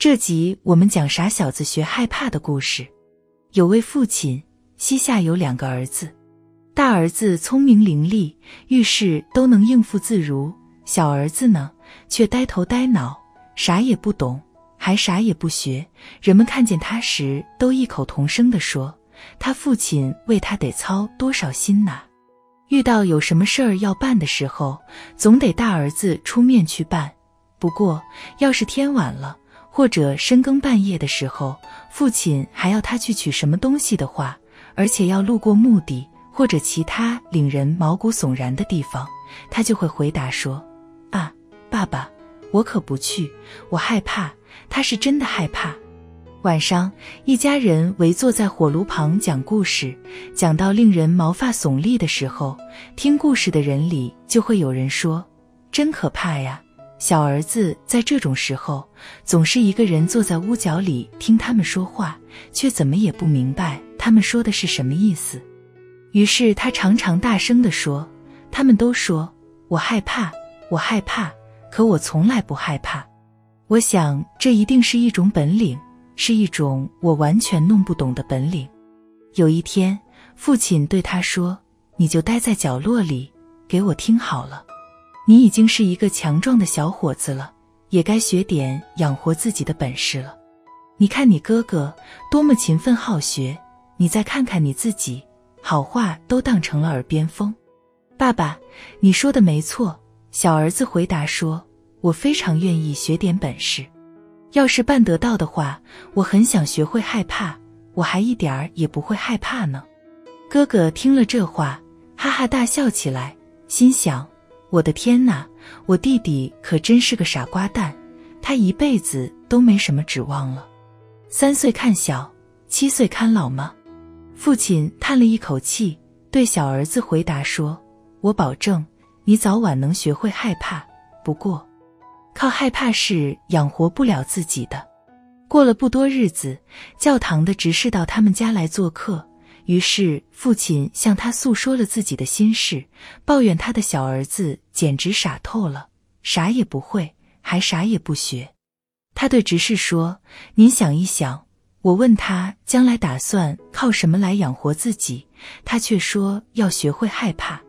这集我们讲傻小子学害怕的故事。有位父亲，膝下有两个儿子，大儿子聪明伶俐，遇事都能应付自如；小儿子呢，却呆头呆脑，啥也不懂，还啥也不学。人们看见他时，都异口同声地说：“他父亲为他得操多少心呐！”遇到有什么事儿要办的时候，总得大儿子出面去办。不过，要是天晚了，或者深更半夜的时候，父亲还要他去取什么东西的话，而且要路过墓地或者其他令人毛骨悚然的地方，他就会回答说：“啊，爸爸，我可不去，我害怕。”他是真的害怕。晚上，一家人围坐在火炉旁讲故事，讲到令人毛发耸立的时候，听故事的人里就会有人说：“真可怕呀。”小儿子在这种时候总是一个人坐在屋角里听他们说话，却怎么也不明白他们说的是什么意思。于是他常常大声地说：“他们都说我害怕，我害怕，可我从来不害怕。我想这一定是一种本领，是一种我完全弄不懂的本领。”有一天，父亲对他说：“你就待在角落里，给我听好了。”你已经是一个强壮的小伙子了，也该学点养活自己的本事了。你看你哥哥多么勤奋好学，你再看看你自己，好话都当成了耳边风。爸爸，你说的没错。小儿子回答说：“我非常愿意学点本事，要是办得到的话，我很想学会害怕。我还一点儿也不会害怕呢。”哥哥听了这话，哈哈大笑起来，心想。我的天哪，我弟弟可真是个傻瓜蛋，他一辈子都没什么指望了。三岁看小，七岁看老吗？父亲叹了一口气，对小儿子回答说：“我保证，你早晚能学会害怕。不过，靠害怕是养活不了自己的。”过了不多日子，教堂的执事到他们家来做客。于是，父亲向他诉说了自己的心事，抱怨他的小儿子简直傻透了，啥也不会，还啥也不学。他对执事说：“您想一想，我问他将来打算靠什么来养活自己，他却说要学会害怕。”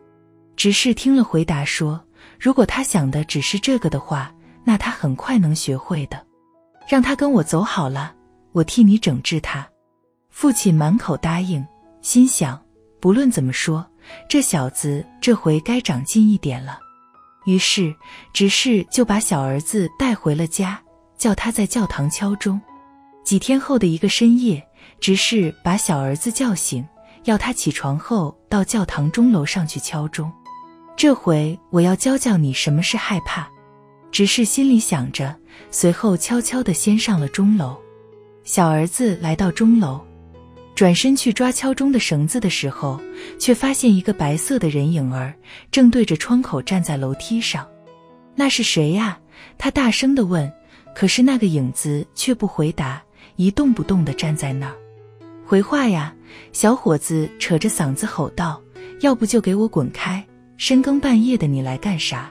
执事听了，回答说：“如果他想的只是这个的话，那他很快能学会的。让他跟我走好了，我替你整治他。”父亲满口答应。心想，不论怎么说，这小子这回该长进一点了。于是，执事就把小儿子带回了家，叫他在教堂敲钟。几天后的一个深夜，执事把小儿子叫醒，要他起床后到教堂钟楼上去敲钟。这回我要教教你什么是害怕。执事心里想着，随后悄悄地先上了钟楼。小儿子来到钟楼。转身去抓敲钟的绳子的时候，却发现一个白色的人影儿正对着窗口站在楼梯上。那是谁呀？他大声地问。可是那个影子却不回答，一动不动地站在那儿。回话呀！小伙子扯着嗓子吼道：“要不就给我滚开！深更半夜的你来干啥？”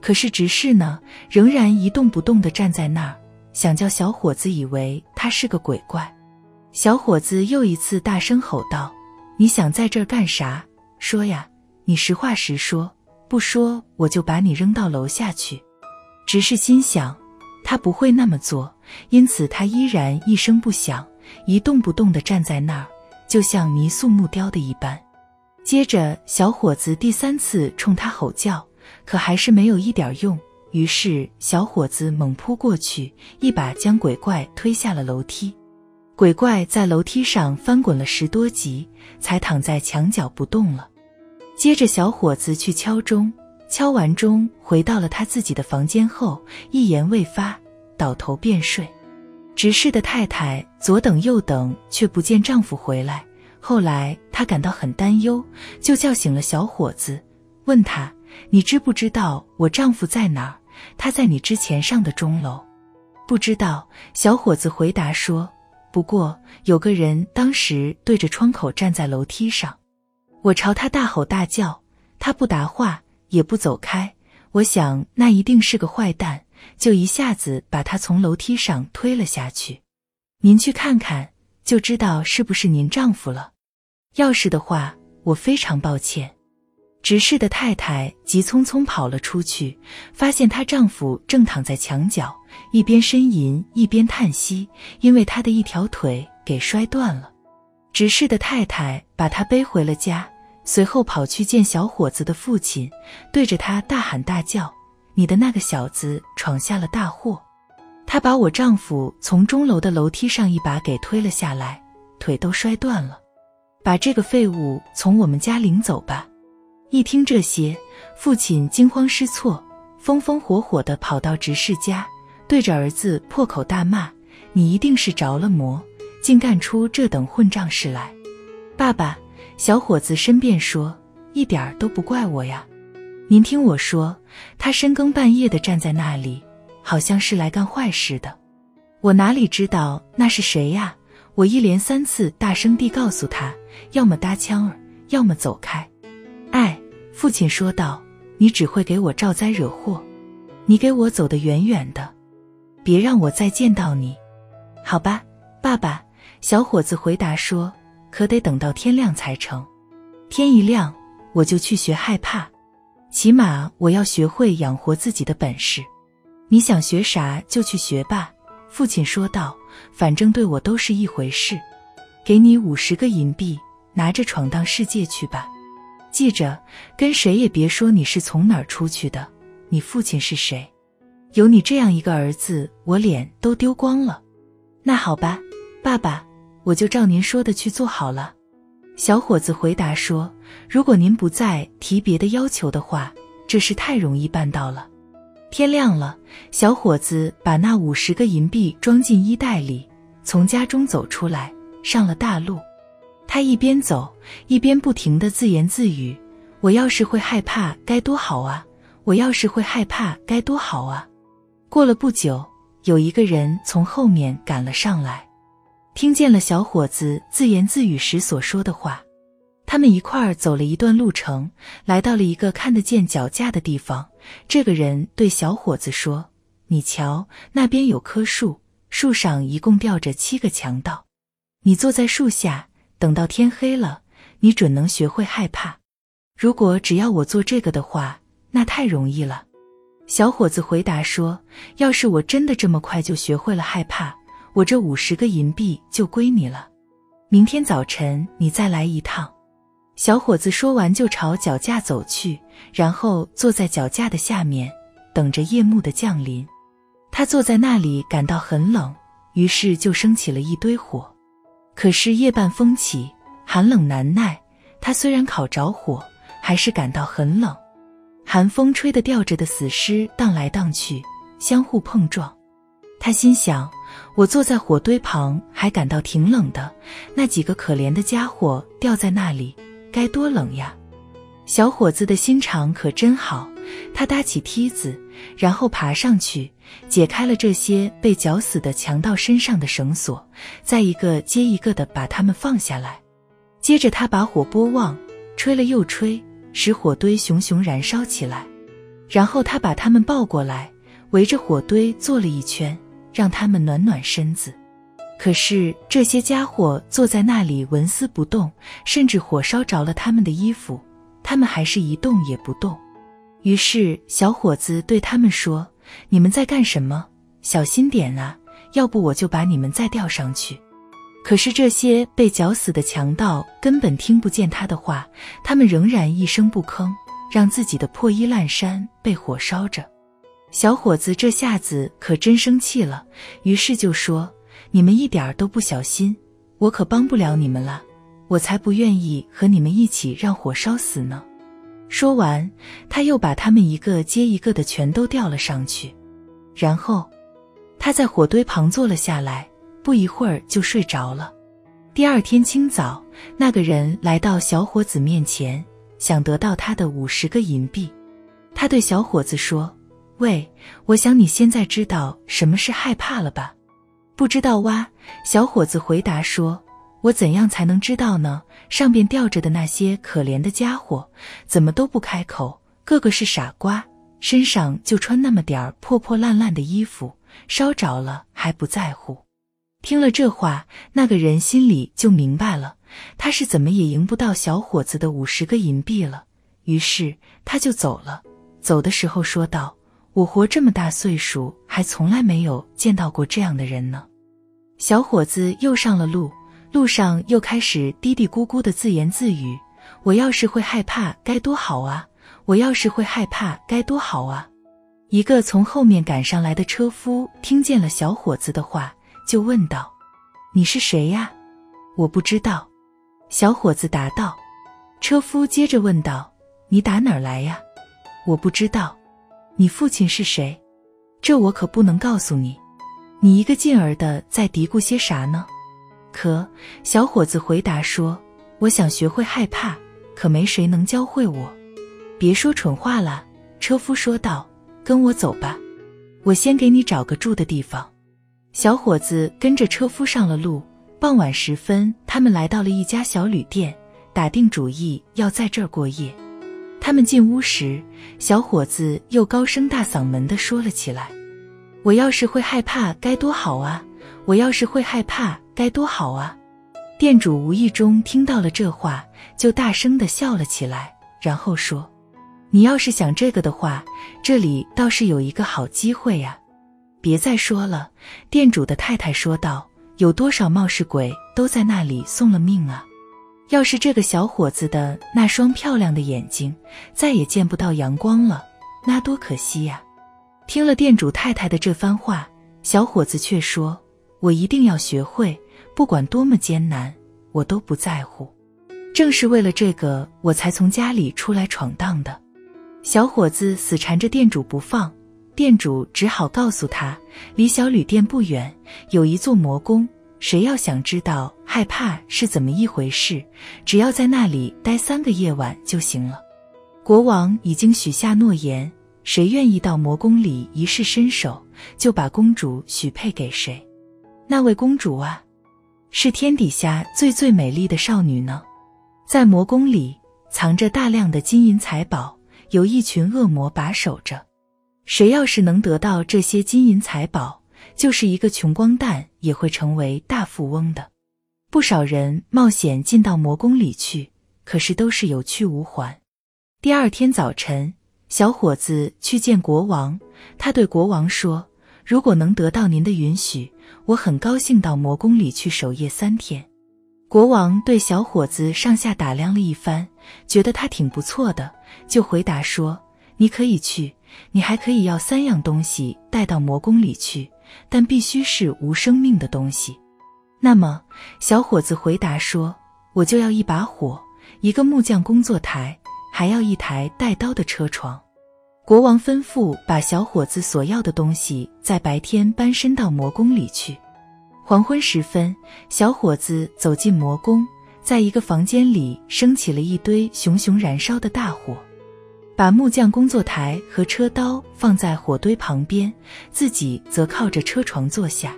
可是执事呢，仍然一动不动地站在那儿，想叫小伙子以为他是个鬼怪。小伙子又一次大声吼道：“你想在这儿干啥？说呀！你实话实说，不说我就把你扔到楼下去。”执事心想，他不会那么做，因此他依然一声不响，一动不动地站在那儿，就像泥塑木雕的一般。接着，小伙子第三次冲他吼叫，可还是没有一点用。于是，小伙子猛扑过去，一把将鬼怪推下了楼梯。鬼怪在楼梯上翻滚了十多级，才躺在墙角不动了。接着，小伙子去敲钟，敲完钟回到了他自己的房间后，一言未发，倒头便睡。执事的太太左等右等，却不见丈夫回来。后来，她感到很担忧，就叫醒了小伙子，问他：“你知不知道我丈夫在哪儿？他在你之前上的钟楼。”不知道。小伙子回答说。不过有个人当时对着窗口站在楼梯上，我朝他大吼大叫，他不答话，也不走开。我想那一定是个坏蛋，就一下子把他从楼梯上推了下去。您去看看，就知道是不是您丈夫了。要是的话，我非常抱歉。执事的太太急匆匆跑了出去，发现她丈夫正躺在墙角，一边呻吟一边叹息，因为他的一条腿给摔断了。执事的太太把他背回了家，随后跑去见小伙子的父亲，对着他大喊大叫：“你的那个小子闯下了大祸！他把我丈夫从钟楼的楼梯上一把给推了下来，腿都摔断了。把这个废物从我们家领走吧！”一听这些，父亲惊慌失措，风风火火地跑到执事家，对着儿子破口大骂：“你一定是着了魔，竟干出这等混账事来！”爸爸，小伙子申辩说：“一点儿都不怪我呀，您听我说，他深更半夜的站在那里，好像是来干坏事的。我哪里知道那是谁呀？我一连三次大声地告诉他，要么搭腔儿，要么走开。”父亲说道：“你只会给我招灾惹祸，你给我走得远远的，别让我再见到你，好吧，爸爸。”小伙子回答说：“可得等到天亮才成，天一亮我就去学害怕，起码我要学会养活自己的本事。你想学啥就去学吧。”父亲说道：“反正对我都是一回事。给你五十个银币，拿着闯荡世界去吧。”记着，跟谁也别说你是从哪儿出去的，你父亲是谁？有你这样一个儿子，我脸都丢光了。那好吧，爸爸，我就照您说的去做好了。小伙子回答说：“如果您不再提别的要求的话，这事太容易办到了。”天亮了，小伙子把那五十个银币装进衣袋里，从家中走出来，上了大路。他一边走一边不停地自言自语：“我要是会害怕该多好啊！我要是会害怕该多好啊！”过了不久，有一个人从后面赶了上来，听见了小伙子自言自语时所说的话。他们一块儿走了一段路程，来到了一个看得见脚架的地方。这个人对小伙子说：“你瞧，那边有棵树，树上一共吊着七个强盗，你坐在树下。”等到天黑了，你准能学会害怕。如果只要我做这个的话，那太容易了。小伙子回答说：“要是我真的这么快就学会了害怕，我这五十个银币就归你了。明天早晨你再来一趟。”小伙子说完就朝脚架走去，然后坐在脚架的下面，等着夜幕的降临。他坐在那里感到很冷，于是就升起了一堆火。可是夜半风起，寒冷难耐。他虽然烤着火，还是感到很冷。寒风吹得吊着的死尸荡来荡去，相互碰撞。他心想：我坐在火堆旁，还感到挺冷的。那几个可怜的家伙吊在那里，该多冷呀！小伙子的心肠可真好，他搭起梯子，然后爬上去。解开了这些被绞死的强盗身上的绳索，再一个接一个的把他们放下来。接着，他把火拨旺，吹了又吹，使火堆熊熊燃烧起来。然后，他把他们抱过来，围着火堆坐了一圈，让他们暖暖身子。可是，这些家伙坐在那里纹丝不动，甚至火烧着了他们的衣服，他们还是一动也不动。于是，小伙子对他们说。你们在干什么？小心点啊！要不我就把你们再吊上去。可是这些被绞死的强盗根本听不见他的话，他们仍然一声不吭，让自己的破衣烂衫被火烧着。小伙子这下子可真生气了，于是就说：“你们一点都不小心，我可帮不了你们了。我才不愿意和你们一起让火烧死呢。”说完，他又把他们一个接一个的全都吊了上去，然后他在火堆旁坐了下来，不一会儿就睡着了。第二天清早，那个人来到小伙子面前，想得到他的五十个银币。他对小伙子说：“喂，我想你现在知道什么是害怕了吧？”“不知道哇。”小伙子回答说。我怎样才能知道呢？上边吊着的那些可怜的家伙，怎么都不开口，个个是傻瓜，身上就穿那么点儿破破烂烂的衣服，烧着了还不在乎。听了这话，那个人心里就明白了，他是怎么也赢不到小伙子的五十个银币了。于是他就走了。走的时候说道：“我活这么大岁数，还从来没有见到过这样的人呢。”小伙子又上了路，路上又开始嘀嘀咕咕的自言自语：“我要是会害怕，该多好啊！我要是会害怕，该多好啊！”一个从后面赶上来的车夫听见了小伙子的话。就问道：“你是谁呀？”我不知道。小伙子答道。车夫接着问道：“你打哪儿来呀？”我不知道。你父亲是谁？这我可不能告诉你。你一个劲儿的在嘀咕些啥呢？可小伙子回答说：“我想学会害怕，可没谁能教会我。”别说蠢话了，车夫说道：“跟我走吧，我先给你找个住的地方。”小伙子跟着车夫上了路。傍晚时分，他们来到了一家小旅店，打定主意要在这儿过夜。他们进屋时，小伙子又高声大嗓门地说了起来：“我要是会害怕，该多好啊！我要是会害怕，该多好啊！”店主无意中听到了这话，就大声地笑了起来，然后说：“你要是想这个的话，这里倒是有一个好机会呀。”别再说了，店主的太太说道：“有多少冒失鬼都在那里送了命啊！要是这个小伙子的那双漂亮的眼睛再也见不到阳光了，那多可惜呀！”听了店主太太的这番话，小伙子却说：“我一定要学会，不管多么艰难，我都不在乎。正是为了这个，我才从家里出来闯荡的。”小伙子死缠着店主不放。店主只好告诉他，离小旅店不远有一座魔宫，谁要想知道害怕是怎么一回事，只要在那里待三个夜晚就行了。国王已经许下诺言，谁愿意到魔宫里一试身手，就把公主许配给谁。那位公主啊，是天底下最最美丽的少女呢。在魔宫里藏着大量的金银财宝，有一群恶魔把守着。谁要是能得到这些金银财宝，就是一个穷光蛋也会成为大富翁的。不少人冒险进到魔宫里去，可是都是有去无还。第二天早晨，小伙子去见国王，他对国王说：“如果能得到您的允许，我很高兴到魔宫里去守夜三天。”国王对小伙子上下打量了一番，觉得他挺不错的，就回答说：“你可以去。”你还可以要三样东西带到魔宫里去，但必须是无生命的东西。那么，小伙子回答说：“我就要一把火，一个木匠工作台，还要一台带刀的车床。”国王吩咐把小伙子所要的东西在白天搬身到魔宫里去。黄昏时分，小伙子走进魔宫，在一个房间里升起了一堆熊熊燃烧的大火。把木匠工作台和车刀放在火堆旁边，自己则靠着车床坐下。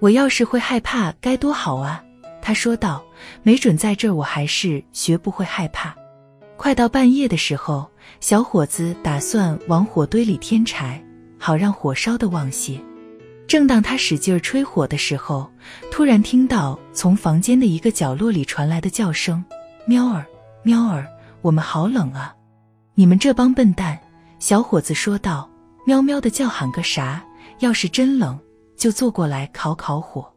我要是会害怕，该多好啊！他说道。没准在这儿我还是学不会害怕。快到半夜的时候，小伙子打算往火堆里添柴，好让火烧得旺些。正当他使劲吹火的时候，突然听到从房间的一个角落里传来的叫声：“喵儿，喵儿，我们好冷啊！”你们这帮笨蛋！小伙子说道：“喵喵的叫喊个啥？要是真冷，就坐过来烤烤火。”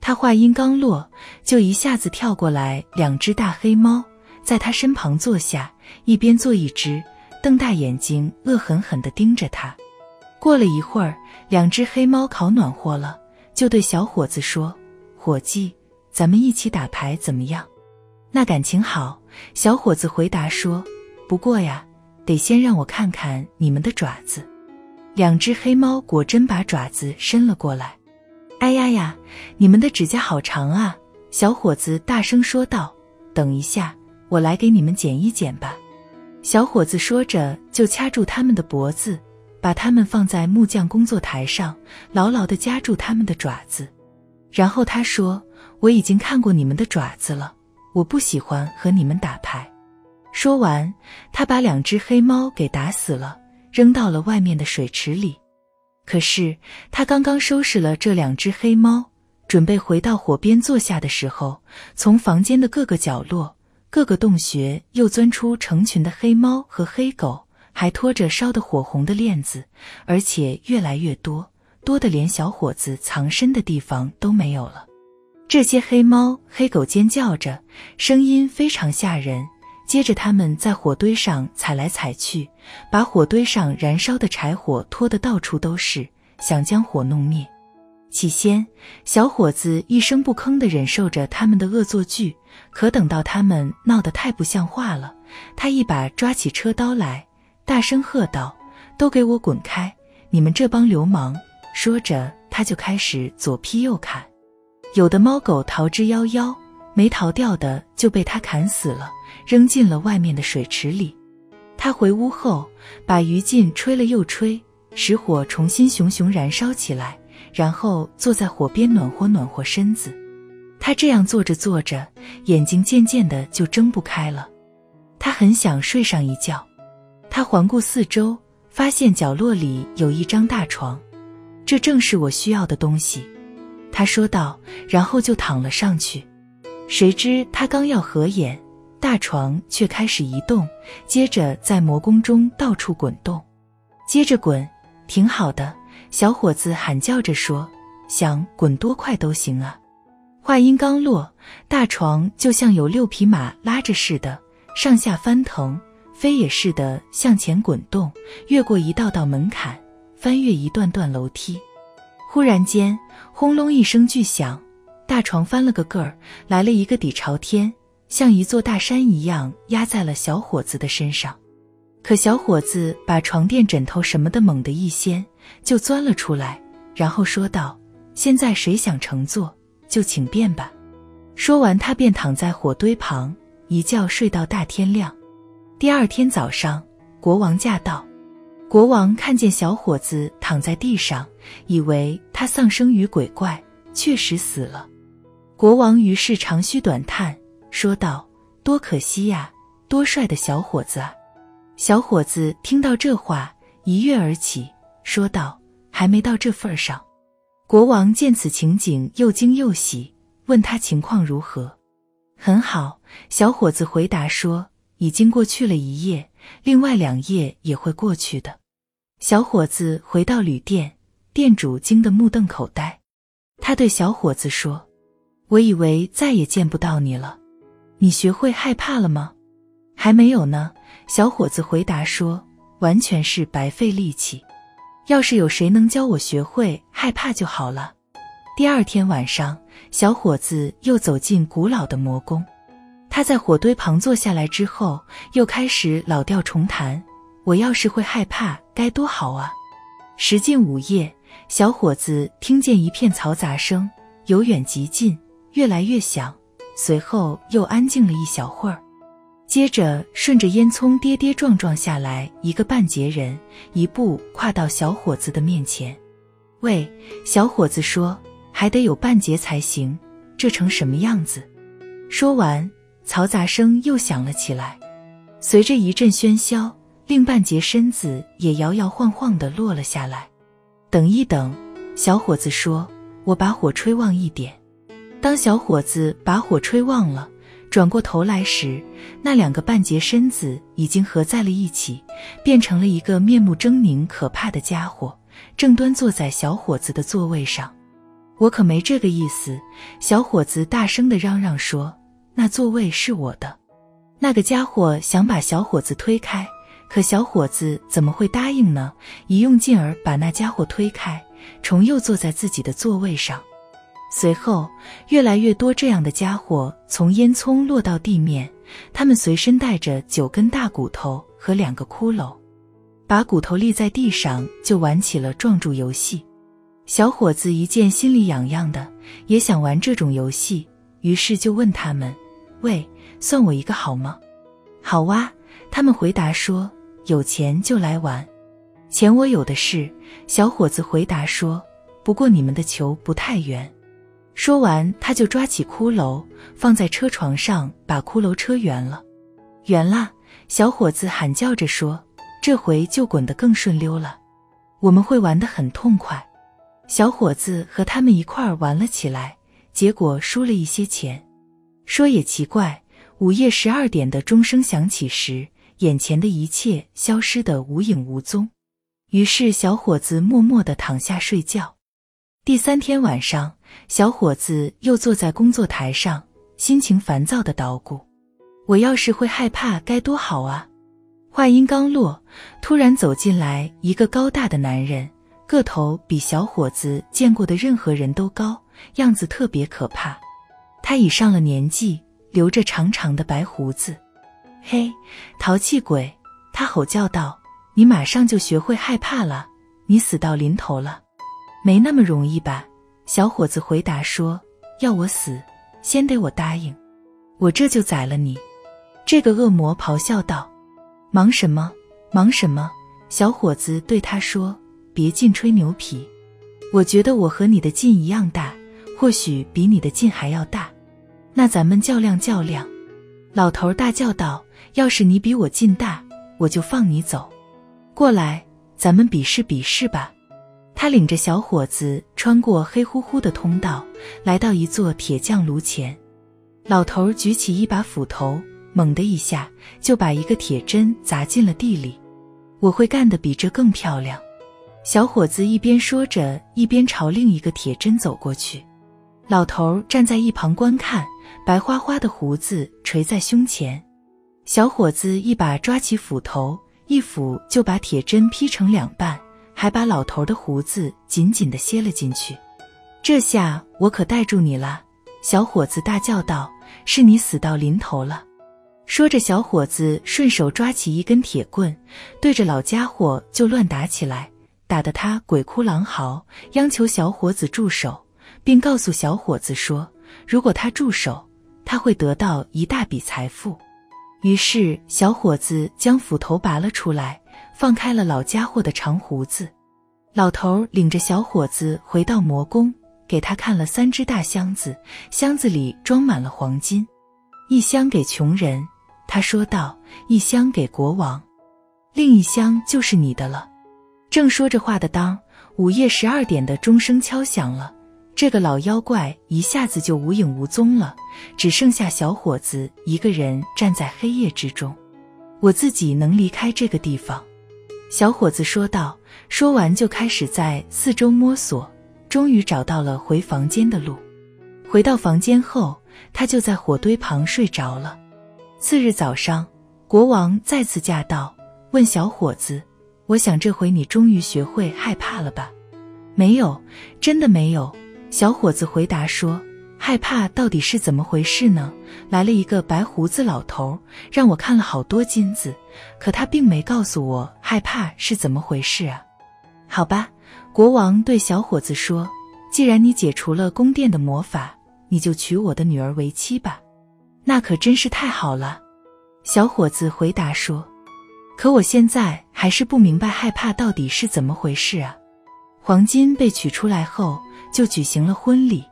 他话音刚落，就一下子跳过来两只大黑猫，在他身旁坐下，一边坐一只，瞪大眼睛，恶狠狠地盯着他。过了一会儿，两只黑猫烤暖和了，就对小伙子说：“伙计，咱们一起打牌怎么样？”那感情好。小伙子回答说：“不过呀。”得先让我看看你们的爪子。两只黑猫果真把爪子伸了过来。哎呀呀，你们的指甲好长啊！小伙子大声说道。等一下，我来给你们剪一剪吧。小伙子说着，就掐住他们的脖子，把他们放在木匠工作台上，牢牢地夹住他们的爪子。然后他说：“我已经看过你们的爪子了，我不喜欢和你们打牌。”说完，他把两只黑猫给打死了，扔到了外面的水池里。可是他刚刚收拾了这两只黑猫，准备回到火边坐下的时候，从房间的各个角落、各个洞穴又钻出成群的黑猫和黑狗，还拖着烧得火红的链子，而且越来越多，多的连小伙子藏身的地方都没有了。这些黑猫黑狗尖叫着，声音非常吓人。接着，他们在火堆上踩来踩去，把火堆上燃烧的柴火拖得到处都是，想将火弄灭。起先，小伙子一声不吭地忍受着他们的恶作剧，可等到他们闹得太不像话了，他一把抓起车刀来，大声喝道：“都给我滚开！你们这帮流氓！”说着，他就开始左劈右砍。有的猫狗逃之夭夭，没逃掉的就被他砍死了，扔进了外面的水池里。他回屋后，把余烬吹了又吹，使火重新熊熊燃烧起来，然后坐在火边暖和暖和身子。他这样坐着坐着，眼睛渐渐的就睁不开了。他很想睡上一觉。他环顾四周，发现角落里有一张大床，这正是我需要的东西。他说道，然后就躺了上去。谁知他刚要合眼，大床却开始移动，接着在魔宫中到处滚动。接着滚，挺好的。小伙子喊叫着说：“想滚多快都行啊！”话音刚落，大床就像有六匹马拉着似的，上下翻腾，飞也似的向前滚动，越过一道道门槛，翻越一段段楼梯。忽然间，轰隆一声巨响，大床翻了个个儿，来了一个底朝天，像一座大山一样压在了小伙子的身上。可小伙子把床垫、枕头什么的猛地一掀，就钻了出来，然后说道：“现在谁想乘坐，就请便吧。”说完，他便躺在火堆旁，一觉睡到大天亮。第二天早上，国王驾到。国王看见小伙子躺在地上，以为他丧生于鬼怪，确实死了。国王于是长吁短叹，说道：“多可惜呀，多帅的小伙子啊！”小伙子听到这话，一跃而起，说道：“还没到这份上。”国王见此情景，又惊又喜，问他情况如何。很好，小伙子回答说：“已经过去了一夜，另外两夜也会过去的。”小伙子回到旅店，店主惊得目瞪口呆。他对小伙子说：“我以为再也见不到你了，你学会害怕了吗？”“还没有呢。”小伙子回答说，“完全是白费力气。要是有谁能教我学会害怕就好了。”第二天晚上，小伙子又走进古老的魔宫。他在火堆旁坐下来之后，又开始老调重弹。我要是会害怕，该多好啊！时近午夜，小伙子听见一片嘈杂声，由远及近，越来越响，随后又安静了一小会儿。接着，顺着烟囱跌跌撞撞下来一个半截人，一步跨到小伙子的面前。喂，小伙子说：“还得有半截才行，这成什么样子？”说完，嘈杂声又响了起来，随着一阵喧嚣。另半截身子也摇摇晃晃地落了下来。等一等，小伙子说：“我把火吹旺一点。”当小伙子把火吹旺了，转过头来时，那两个半截身子已经合在了一起，变成了一个面目狰狞、可怕的家伙，正端坐在小伙子的座位上。我可没这个意思！小伙子大声地嚷嚷说：“那座位是我的。”那个家伙想把小伙子推开。可小伙子怎么会答应呢？一用劲儿把那家伙推开，重又坐在自己的座位上。随后，越来越多这样的家伙从烟囱落到地面，他们随身带着九根大骨头和两个骷髅，把骨头立在地上就玩起了撞柱游戏。小伙子一见心里痒痒的，也想玩这种游戏，于是就问他们：“喂，算我一个好吗？”“好哇。”他们回答说。有钱就来玩，钱我有的是。小伙子回答说：“不过你们的球不太圆。”说完，他就抓起骷髅放在车床上，把骷髅车圆了。圆了！小伙子喊叫着说：“这回就滚得更顺溜了。我们会玩得很痛快。小伙子和他们一块儿玩了起来，结果输了一些钱。说也奇怪，午夜十二点的钟声响起时，眼前的一切消失得无影无踪。于是小伙子默默地躺下睡觉。第三天晚上，小伙子又坐在工作台上，心情烦躁的捣鼓：“我要是会害怕该多好啊！”话音刚落，突然走进来一个高大的男人，个头比小伙子见过的任何人都高，样子特别可怕。他已上了年纪，留着长长的白胡子。“嘿，淘气鬼！”他吼叫道，“你马上就学会害怕了，你死到临头了。”没那么容易吧？小伙子回答说：“要我死，先得我答应，我这就宰了你。”这个恶魔咆哮道：“忙什么？忙什么？”小伙子对他说：“别尽吹牛皮，我觉得我和你的劲一样大，或许比你的劲还要大。那咱们较量较量。”老头大叫道：“要是你比我劲大，我就放你走。过来，咱们比试比试吧。”他领着小伙子穿过黑乎乎的通道，来到一座铁匠炉前。老头举起一把斧头，猛的一下就把一个铁针砸进了地里。我会干得比这更漂亮。小伙子一边说着，一边朝另一个铁针走过去。老头站在一旁观看，白花花的胡子垂在胸前。小伙子一把抓起斧头，一斧就把铁针劈成两半。还把老头的胡子紧紧地楔了进去，这下我可带住你了！小伙子大叫道：“是你死到临头了！”说着，小伙子顺手抓起一根铁棍，对着老家伙就乱打起来，打得他鬼哭狼嚎，央求小伙子住手，并告诉小伙子说：“如果他住手，他会得到一大笔财富。”于是，小伙子将斧头拔了出来。放开了老家伙的长胡子，老头领着小伙子回到魔宫，给他看了三只大箱子，箱子里装满了黄金，一箱给穷人，他说道，一箱给国王，另一箱就是你的了。正说着话的当，午夜十二点的钟声敲响了，这个老妖怪一下子就无影无踪了，只剩下小伙子一个人站在黑夜之中。我自己能离开这个地方。小伙子说道，说完就开始在四周摸索，终于找到了回房间的路。回到房间后，他就在火堆旁睡着了。次日早上，国王再次驾到，问小伙子：“我想这回你终于学会害怕了吧？”“没有，真的没有。”小伙子回答说。害怕到底是怎么回事呢？来了一个白胡子老头，让我看了好多金子，可他并没告诉我害怕是怎么回事啊。好吧，国王对小伙子说：“既然你解除了宫殿的魔法，你就娶我的女儿为妻吧。”那可真是太好了。小伙子回答说：“可我现在还是不明白害怕到底是怎么回事啊。”黄金被取出来后，就举行了婚礼。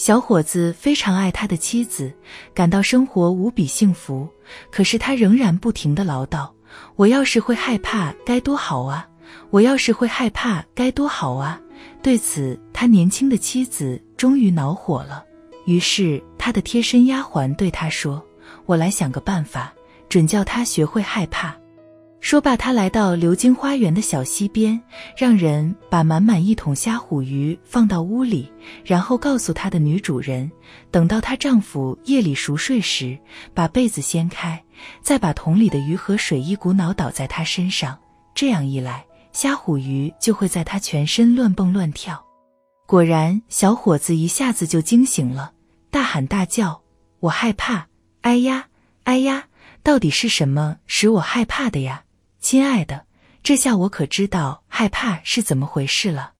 小伙子非常爱他的妻子，感到生活无比幸福。可是他仍然不停地唠叨：“我要是会害怕，该多好啊！我要是会害怕，该多好啊！”对此，他年轻的妻子终于恼火了。于是，他的贴身丫鬟对他说：“我来想个办法，准叫他学会害怕。”说罢，他来到流经花园的小溪边，让人把满满一桶虾虎鱼放到屋里，然后告诉他的女主人，等到她丈夫夜里熟睡时，把被子掀开，再把桶里的鱼和水一股脑倒在他身上。这样一来，虾虎鱼就会在他全身乱蹦乱跳。果然，小伙子一下子就惊醒了，大喊大叫：“我害怕！哎呀，哎呀，到底是什么使我害怕的呀？”亲爱的，这下我可知道害怕是怎么回事了。